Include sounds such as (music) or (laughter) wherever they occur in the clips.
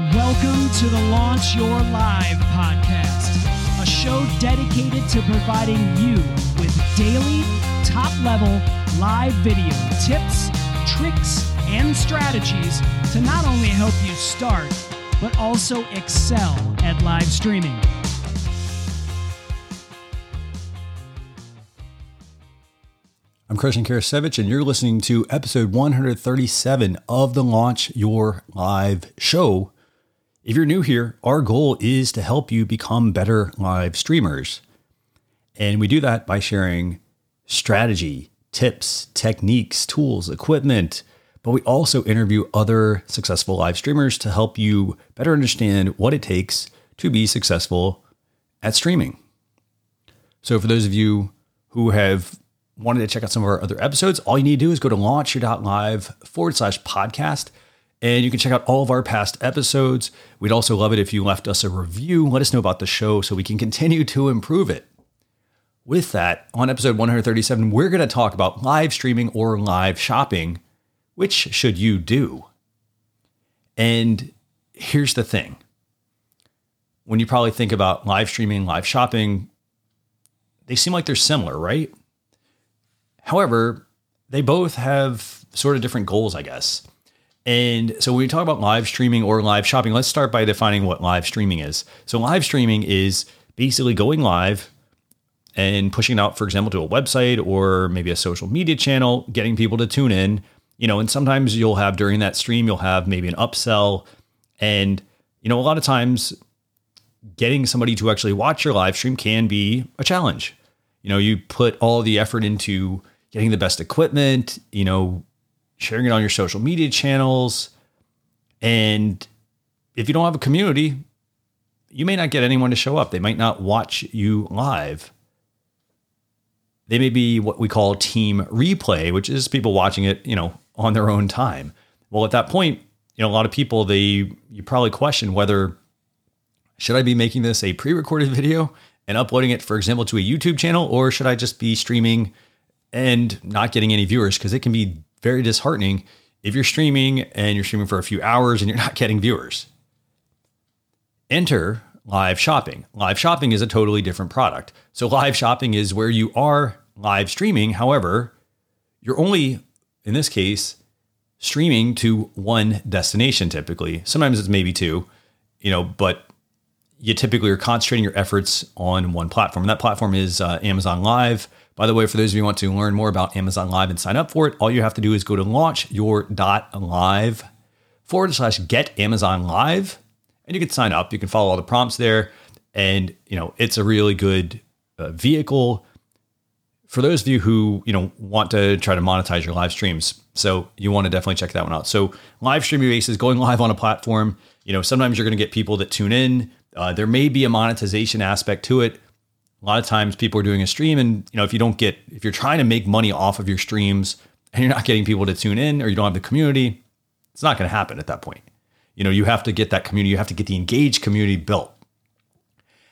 Welcome to the Launch Your Live podcast, a show dedicated to providing you with daily, top level live video tips, tricks, and strategies to not only help you start, but also excel at live streaming. I'm Christian Karasiewicz, and you're listening to episode 137 of the Launch Your Live show. If you're new here, our goal is to help you become better live streamers. And we do that by sharing strategy, tips, techniques, tools, equipment, but we also interview other successful live streamers to help you better understand what it takes to be successful at streaming. So, for those of you who have wanted to check out some of our other episodes, all you need to do is go to launchyour.live forward slash podcast. And you can check out all of our past episodes. We'd also love it if you left us a review. Let us know about the show so we can continue to improve it. With that, on episode 137, we're going to talk about live streaming or live shopping. Which should you do? And here's the thing when you probably think about live streaming, live shopping, they seem like they're similar, right? However, they both have sort of different goals, I guess. And so when we talk about live streaming or live shopping, let's start by defining what live streaming is. So live streaming is basically going live and pushing it out, for example, to a website or maybe a social media channel, getting people to tune in, you know, and sometimes you'll have during that stream, you'll have maybe an upsell. And, you know, a lot of times getting somebody to actually watch your live stream can be a challenge. You know, you put all the effort into getting the best equipment, you know, sharing it on your social media channels. And if you don't have a community, you may not get anyone to show up. They might not watch you live. They may be what we call team replay, which is people watching it, you know, on their own time. Well, at that point, you know, a lot of people they you probably question whether should I be making this a pre-recorded video and uploading it, for example, to a YouTube channel, or should I just be streaming and not getting any viewers because it can be very disheartening if you're streaming and you're streaming for a few hours and you're not getting viewers. Enter live shopping. Live shopping is a totally different product. So, live shopping is where you are live streaming. However, you're only, in this case, streaming to one destination typically. Sometimes it's maybe two, you know, but you typically are concentrating your efforts on one platform. And that platform is uh, Amazon Live. By the way, for those of you who want to learn more about Amazon Live and sign up for it, all you have to do is go to launchyour.live forward slash get Amazon Live, and you can sign up. You can follow all the prompts there, and you know it's a really good uh, vehicle for those of you who you know want to try to monetize your live streams. So you want to definitely check that one out. So live streaming basis, going live on a platform. You know, sometimes you're going to get people that tune in. Uh, there may be a monetization aspect to it a lot of times people are doing a stream and you know if you don't get if you're trying to make money off of your streams and you're not getting people to tune in or you don't have the community it's not going to happen at that point. You know you have to get that community you have to get the engaged community built.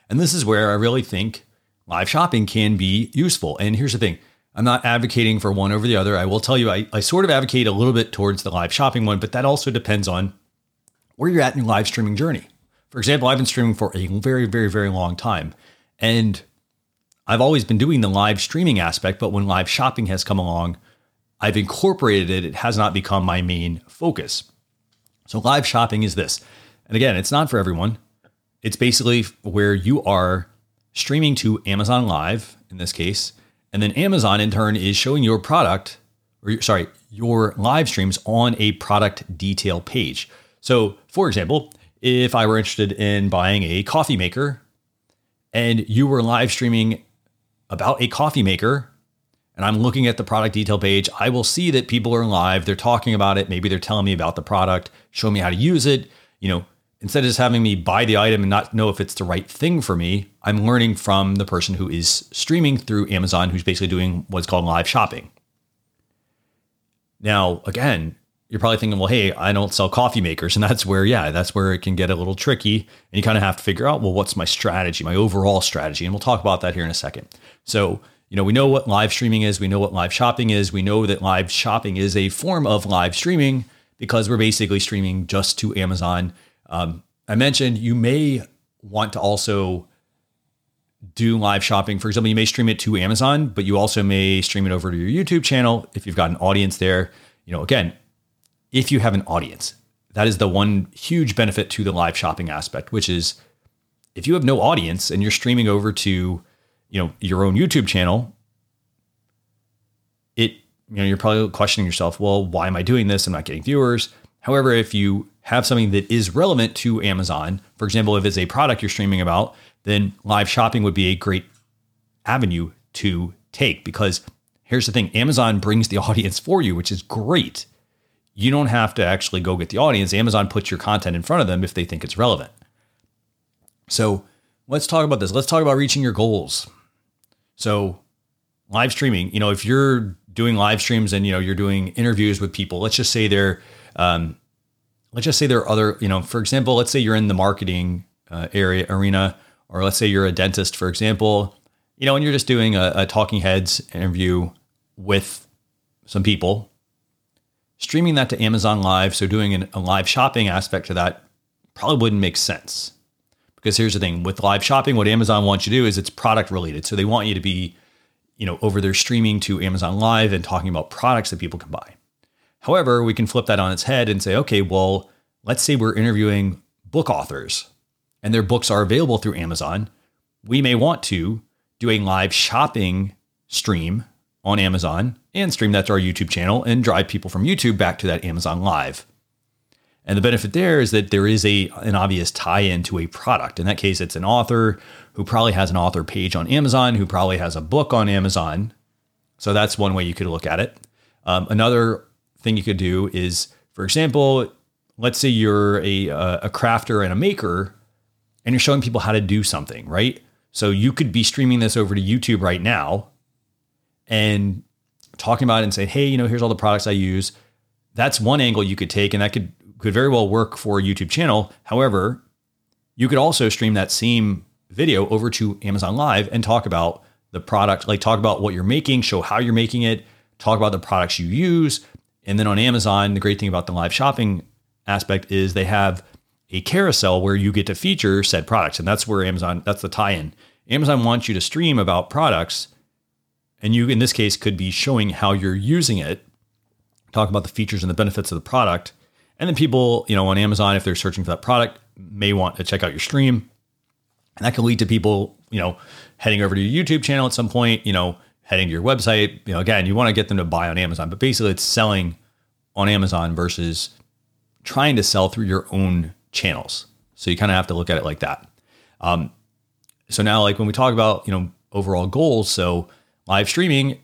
And this is where i really think live shopping can be useful. And here's the thing i'm not advocating for one over the other. I will tell you i, I sort of advocate a little bit towards the live shopping one but that also depends on where you're at in your live streaming journey. For example i've been streaming for a very very very long time. And I've always been doing the live streaming aspect, but when live shopping has come along, I've incorporated it. It has not become my main focus. So, live shopping is this. And again, it's not for everyone. It's basically where you are streaming to Amazon Live in this case, and then Amazon in turn is showing your product, or sorry, your live streams on a product detail page. So, for example, if I were interested in buying a coffee maker and you were live streaming about a coffee maker and I'm looking at the product detail page, I will see that people are live. They're talking about it. Maybe they're telling me about the product, showing me how to use it. You know, instead of just having me buy the item and not know if it's the right thing for me, I'm learning from the person who is streaming through Amazon, who's basically doing what's called live shopping. Now, again, you're probably thinking, well, hey, I don't sell coffee makers. And that's where, yeah, that's where it can get a little tricky. And you kind of have to figure out, well, what's my strategy, my overall strategy? And we'll talk about that here in a second. So, you know, we know what live streaming is, we know what live shopping is, we know that live shopping is a form of live streaming because we're basically streaming just to Amazon. Um, I mentioned you may want to also do live shopping. For example, you may stream it to Amazon, but you also may stream it over to your YouTube channel if you've got an audience there. You know, again, if you have an audience, that is the one huge benefit to the live shopping aspect, which is if you have no audience and you're streaming over to, you know, your own YouTube channel, it, you know, you're probably questioning yourself, well, why am I doing this? I'm not getting viewers. However, if you have something that is relevant to Amazon, for example, if it's a product you're streaming about, then live shopping would be a great avenue to take because here's the thing Amazon brings the (laughs) audience for you, which is great. You don't have to actually go get the audience. Amazon puts your content in front of them if they think it's relevant. So let's talk about this. Let's talk about reaching your goals. So, live streaming, you know, if you're doing live streams and, you know, you're doing interviews with people, let's just say they're, um, let's just say there are other, you know, for example, let's say you're in the marketing uh, area arena or let's say you're a dentist, for example, you know, and you're just doing a, a talking heads interview with some people, streaming that to Amazon Live, so doing an, a live shopping aspect to that probably wouldn't make sense. Because here's the thing with live shopping, what Amazon wants you to do is it's product related. So they want you to be, you know, over there streaming to Amazon Live and talking about products that people can buy. However, we can flip that on its head and say, okay, well, let's say we're interviewing book authors and their books are available through Amazon, we may want to do a live shopping stream on Amazon and stream that to our YouTube channel and drive people from YouTube back to that Amazon Live. And the benefit there is that there is a an obvious tie-in to a product. In that case, it's an author who probably has an author page on Amazon, who probably has a book on Amazon. So that's one way you could look at it. Um, another thing you could do is, for example, let's say you're a, a crafter and a maker and you're showing people how to do something, right? So you could be streaming this over to YouTube right now and talking about it and saying, hey, you know, here's all the products I use. That's one angle you could take, and that could could very well work for a YouTube channel. However, you could also stream that same video over to Amazon Live and talk about the product, like talk about what you're making, show how you're making it, talk about the products you use. And then on Amazon, the great thing about the live shopping aspect is they have a carousel where you get to feature said products. And that's where Amazon, that's the tie in. Amazon wants you to stream about products. And you, in this case, could be showing how you're using it, talk about the features and the benefits of the product. And then people, you know, on Amazon, if they're searching for that product, may want to check out your stream. And that can lead to people, you know, heading over to your YouTube channel at some point, you know, heading to your website. You know, again, you want to get them to buy on Amazon, but basically it's selling on Amazon versus trying to sell through your own channels. So you kind of have to look at it like that. Um, so now, like when we talk about you know overall goals, so live streaming,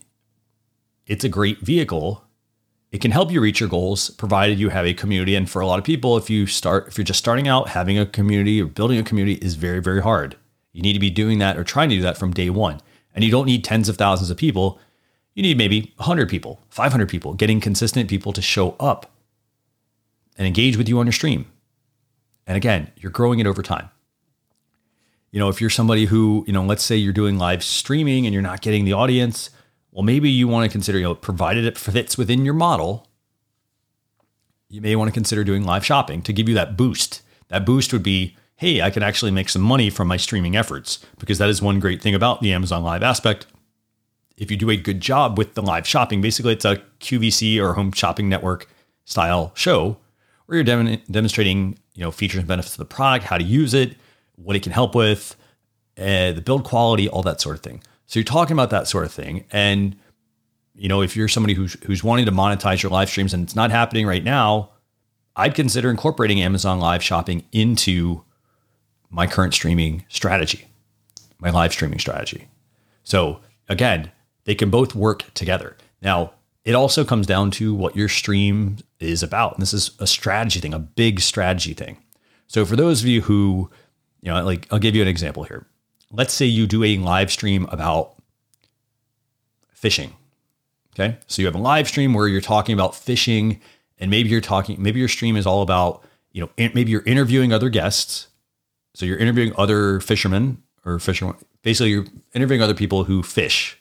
it's a great vehicle. It can help you reach your goals, provided you have a community. And for a lot of people, if you start, if you're just starting out, having a community or building a community is very, very hard. You need to be doing that or trying to do that from day one. And you don't need tens of thousands of people. You need maybe 100 people, 500 people, getting consistent people to show up and engage with you on your stream. And again, you're growing it over time. You know, if you're somebody who, you know, let's say you're doing live streaming and you're not getting the audience, well, maybe you want to consider, you know, provided it fits within your model, you may want to consider doing live shopping to give you that boost. That boost would be, hey, I can actually make some money from my streaming efforts because that is one great thing about the Amazon Live aspect. If you do a good job with the live shopping, basically it's a QVC or home shopping network style show where you're dem- demonstrating you know features and benefits of the product, how to use it, what it can help with, uh, the build quality, all that sort of thing. So you're talking about that sort of thing, and you know if you're somebody who's who's wanting to monetize your live streams and it's not happening right now, I'd consider incorporating Amazon Live Shopping into my current streaming strategy, my live streaming strategy. So again, they can both work together. Now, it also comes down to what your stream is about. And this is a strategy thing, a big strategy thing. So for those of you who, you know, like I'll give you an example here. Let's say you do a live stream about fishing. Okay. So you have a live stream where you're talking about fishing and maybe you're talking, maybe your stream is all about, you know, maybe you're interviewing other guests. So you're interviewing other fishermen or fishermen. Basically, you're interviewing other people who fish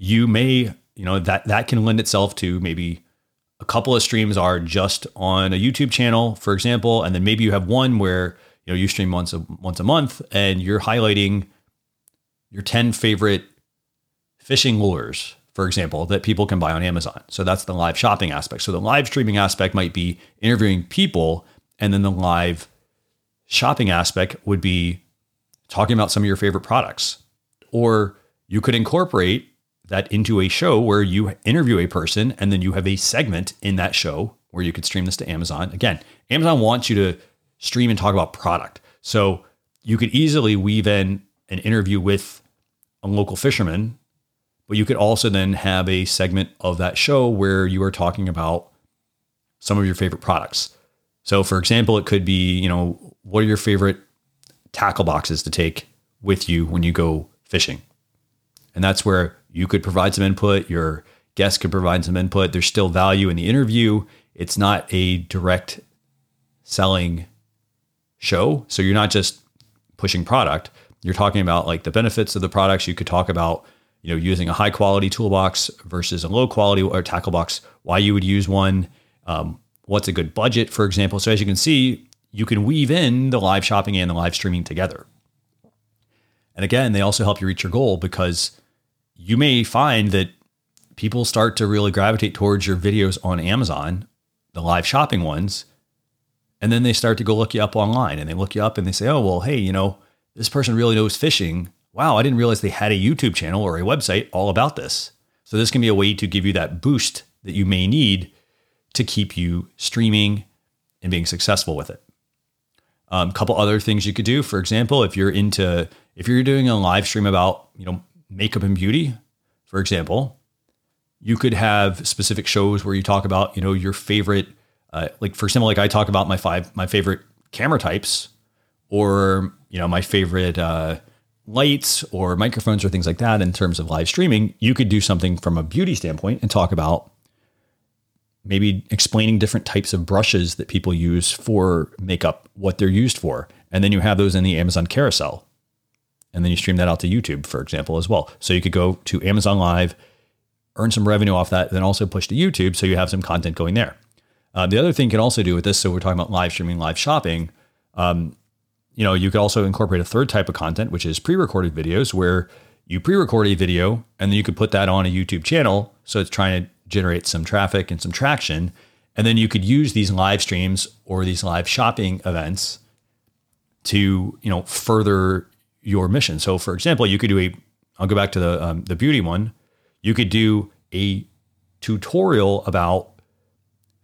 you may, you know, that that can lend itself to maybe a couple of streams are just on a YouTube channel, for example, and then maybe you have one where you know you stream once a once a month and you're highlighting your 10 favorite fishing lures, for example, that people can buy on Amazon. So that's the live shopping aspect. So the live streaming aspect might be interviewing people, and then the live shopping aspect would be talking about some of your favorite products. Or you could incorporate that into a show where you interview a person and then you have a segment in that show where you could stream this to Amazon. Again, Amazon wants you to stream and talk about product. So you could easily weave in an interview with a local fisherman, but you could also then have a segment of that show where you are talking about some of your favorite products. So for example, it could be, you know, what are your favorite tackle boxes to take with you when you go fishing? And that's where you could provide some input, your guest could provide some input. There's still value in the interview. It's not a direct selling show. So you're not just pushing product. You're talking about like the benefits of the products. You could talk about, you know, using a high quality toolbox versus a low quality or tackle box, why you would use one, um, what's a good budget, for example. So as you can see, you can weave in the live shopping and the live streaming together. And again, they also help you reach your goal because you may find that people start to really gravitate towards your videos on Amazon, the live shopping ones, and then they start to go look you up online and they look you up and they say, oh, well, hey, you know, this person really knows fishing. Wow, I didn't realize they had a YouTube channel or a website all about this. So this can be a way to give you that boost that you may need to keep you streaming and being successful with it. A um, couple other things you could do, for example, if you're into if you're doing a live stream about you know makeup and beauty, for example, you could have specific shows where you talk about, you know, your favorite, uh, like for example, like I talk about my five, my favorite camera types or, you know, my favorite, uh, lights or microphones or things like that in terms of live streaming. You could do something from a beauty standpoint and talk about maybe explaining different types of brushes that people use for makeup, what they're used for. And then you have those in the Amazon carousel and then you stream that out to YouTube, for example, as well. So you could go to Amazon Live, earn some revenue off that, then also push to YouTube so you have some content going there. Uh, the other thing you can also do with this, so we're talking about live streaming, live shopping. Um, you know, you could also incorporate a third type of content, which is pre-recorded videos, where you pre-record a video and then you could put that on a YouTube channel. So it's trying to generate some traffic and some traction, and then you could use these live streams or these live shopping events to you know further your mission. So, for example, you could do a. I'll go back to the um, the beauty one. You could do a tutorial about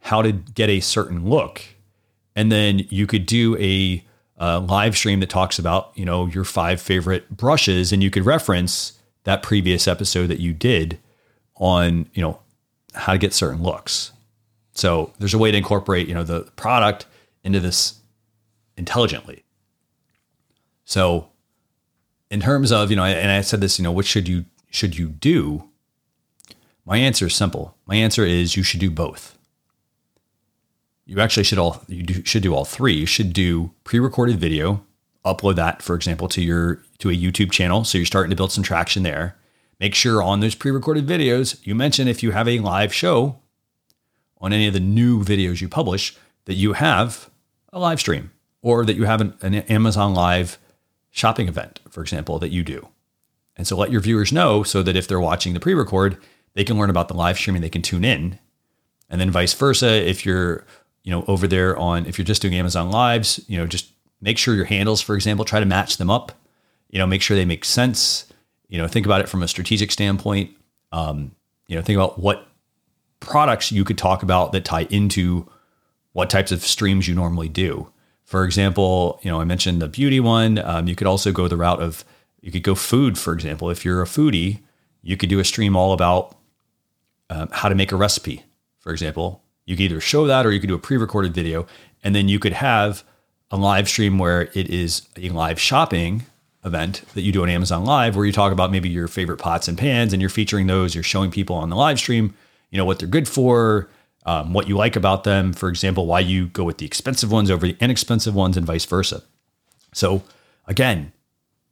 how to get a certain look, and then you could do a, a live stream that talks about you know your five favorite brushes, and you could reference that previous episode that you did on you know how to get certain looks. So there's a way to incorporate you know the product into this intelligently. So in terms of you know, and I said this, you know, what should you should you do? My answer is simple. My answer is you should do both. You actually should all you do, should do all three. You should do pre-recorded video, upload that, for example, to your to a YouTube channel. So you're starting to build some traction there. Make sure on those pre-recorded videos, you mention if you have a live show on any of the new videos you publish, that you have a live stream or that you have an, an Amazon Live shopping event, for example, that you do. And so let your viewers know so that if they're watching the pre record, they can learn about the live streaming, they can tune in. And then vice versa, if you're, you know, over there on, if you're just doing Amazon Lives, you know, just make sure your handles, for example, try to match them up, you know, make sure they make sense. You know, think about it from a strategic standpoint. Um, you know, think about what products you could talk about that tie into what types of streams you normally do. For example, you know, I mentioned the beauty one. Um, you could also go the route of you could go food, for example. If you're a foodie, you could do a stream all about um, how to make a recipe, for example. You could either show that or you could do a pre-recorded video, and then you could have a live stream where it is a live shopping event that you do on Amazon Live, where you talk about maybe your favorite pots and pans, and you're featuring those. You're showing people on the live stream, you know, what they're good for, um, what you like about them, for example, why you go with the expensive ones over the inexpensive ones, and vice versa. So, again,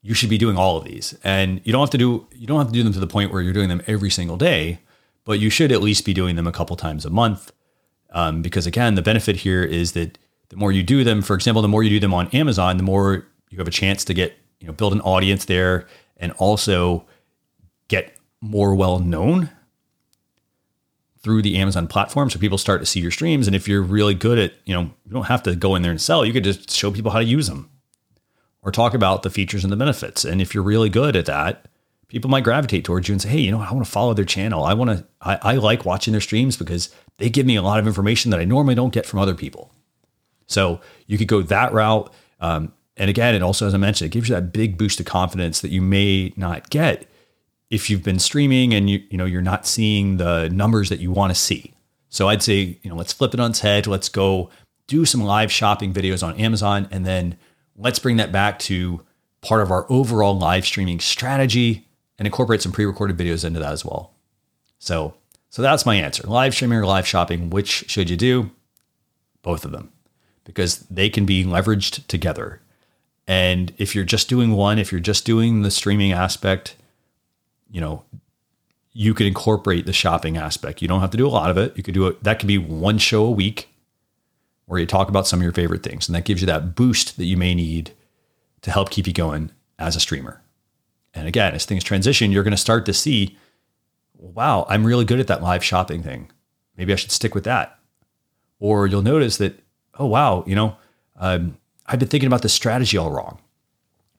you should be doing all of these, and you don't have to do you don't have to do them to the point where you're doing them every single day, but you should at least be doing them a couple times a month. Um, because again, the benefit here is that the more you do them, for example, the more you do them on Amazon, the more you have a chance to get, you know, build an audience there and also get more well known through the Amazon platform. So people start to see your streams. And if you're really good at, you know, you don't have to go in there and sell, you could just show people how to use them or talk about the features and the benefits. And if you're really good at that, people might gravitate towards you and say, Hey, you know, I want to follow their channel. I want to, I, I like watching their streams because they give me a lot of information that I normally don't get from other people. So you could go that route. Um, and again, it also, as I mentioned, it gives you that big boost of confidence that you may not get if you've been streaming and you you know you're not seeing the numbers that you want to see. So I'd say, you know, let's flip it on its head. Let's go do some live shopping videos on Amazon and then let's bring that back to part of our overall live streaming strategy and incorporate some pre-recorded videos into that as well. So, so that's my answer. Live streaming or live shopping, which should you do? Both of them. Because they can be leveraged together. And if you're just doing one, if you're just doing the streaming aspect, you know, you could incorporate the shopping aspect. You don't have to do a lot of it. You could do it. That could be one show a week where you talk about some of your favorite things. And that gives you that boost that you may need to help keep you going as a streamer. And again, as things transition, you're going to start to see, wow, I'm really good at that live shopping thing. Maybe I should stick with that. Or you'll notice that, oh, wow, you know, um, I've been thinking about this strategy all wrong.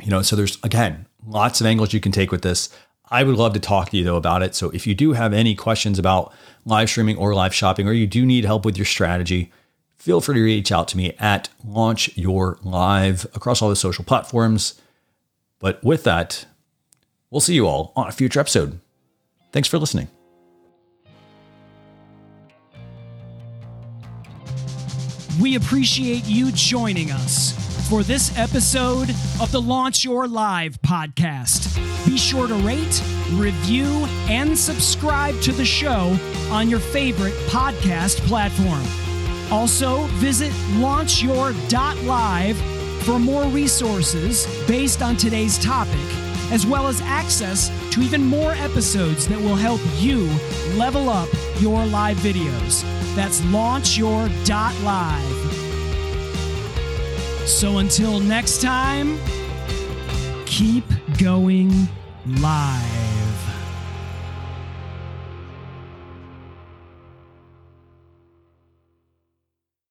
You know, so there's, again, lots of angles you can take with this. I would love to talk to you though about it. So if you do have any questions about live streaming or live shopping, or you do need help with your strategy, feel free to reach out to me at Launch Your Live across all the social platforms. But with that, we'll see you all on a future episode. Thanks for listening. We appreciate you joining us for this episode of the Launch Your Live podcast. Be sure to rate, review, and subscribe to the show on your favorite podcast platform. Also, visit launchyour.live for more resources based on today's topic, as well as access to even more episodes that will help you level up your live videos. That's launchyour.live. So until next time, keep going live.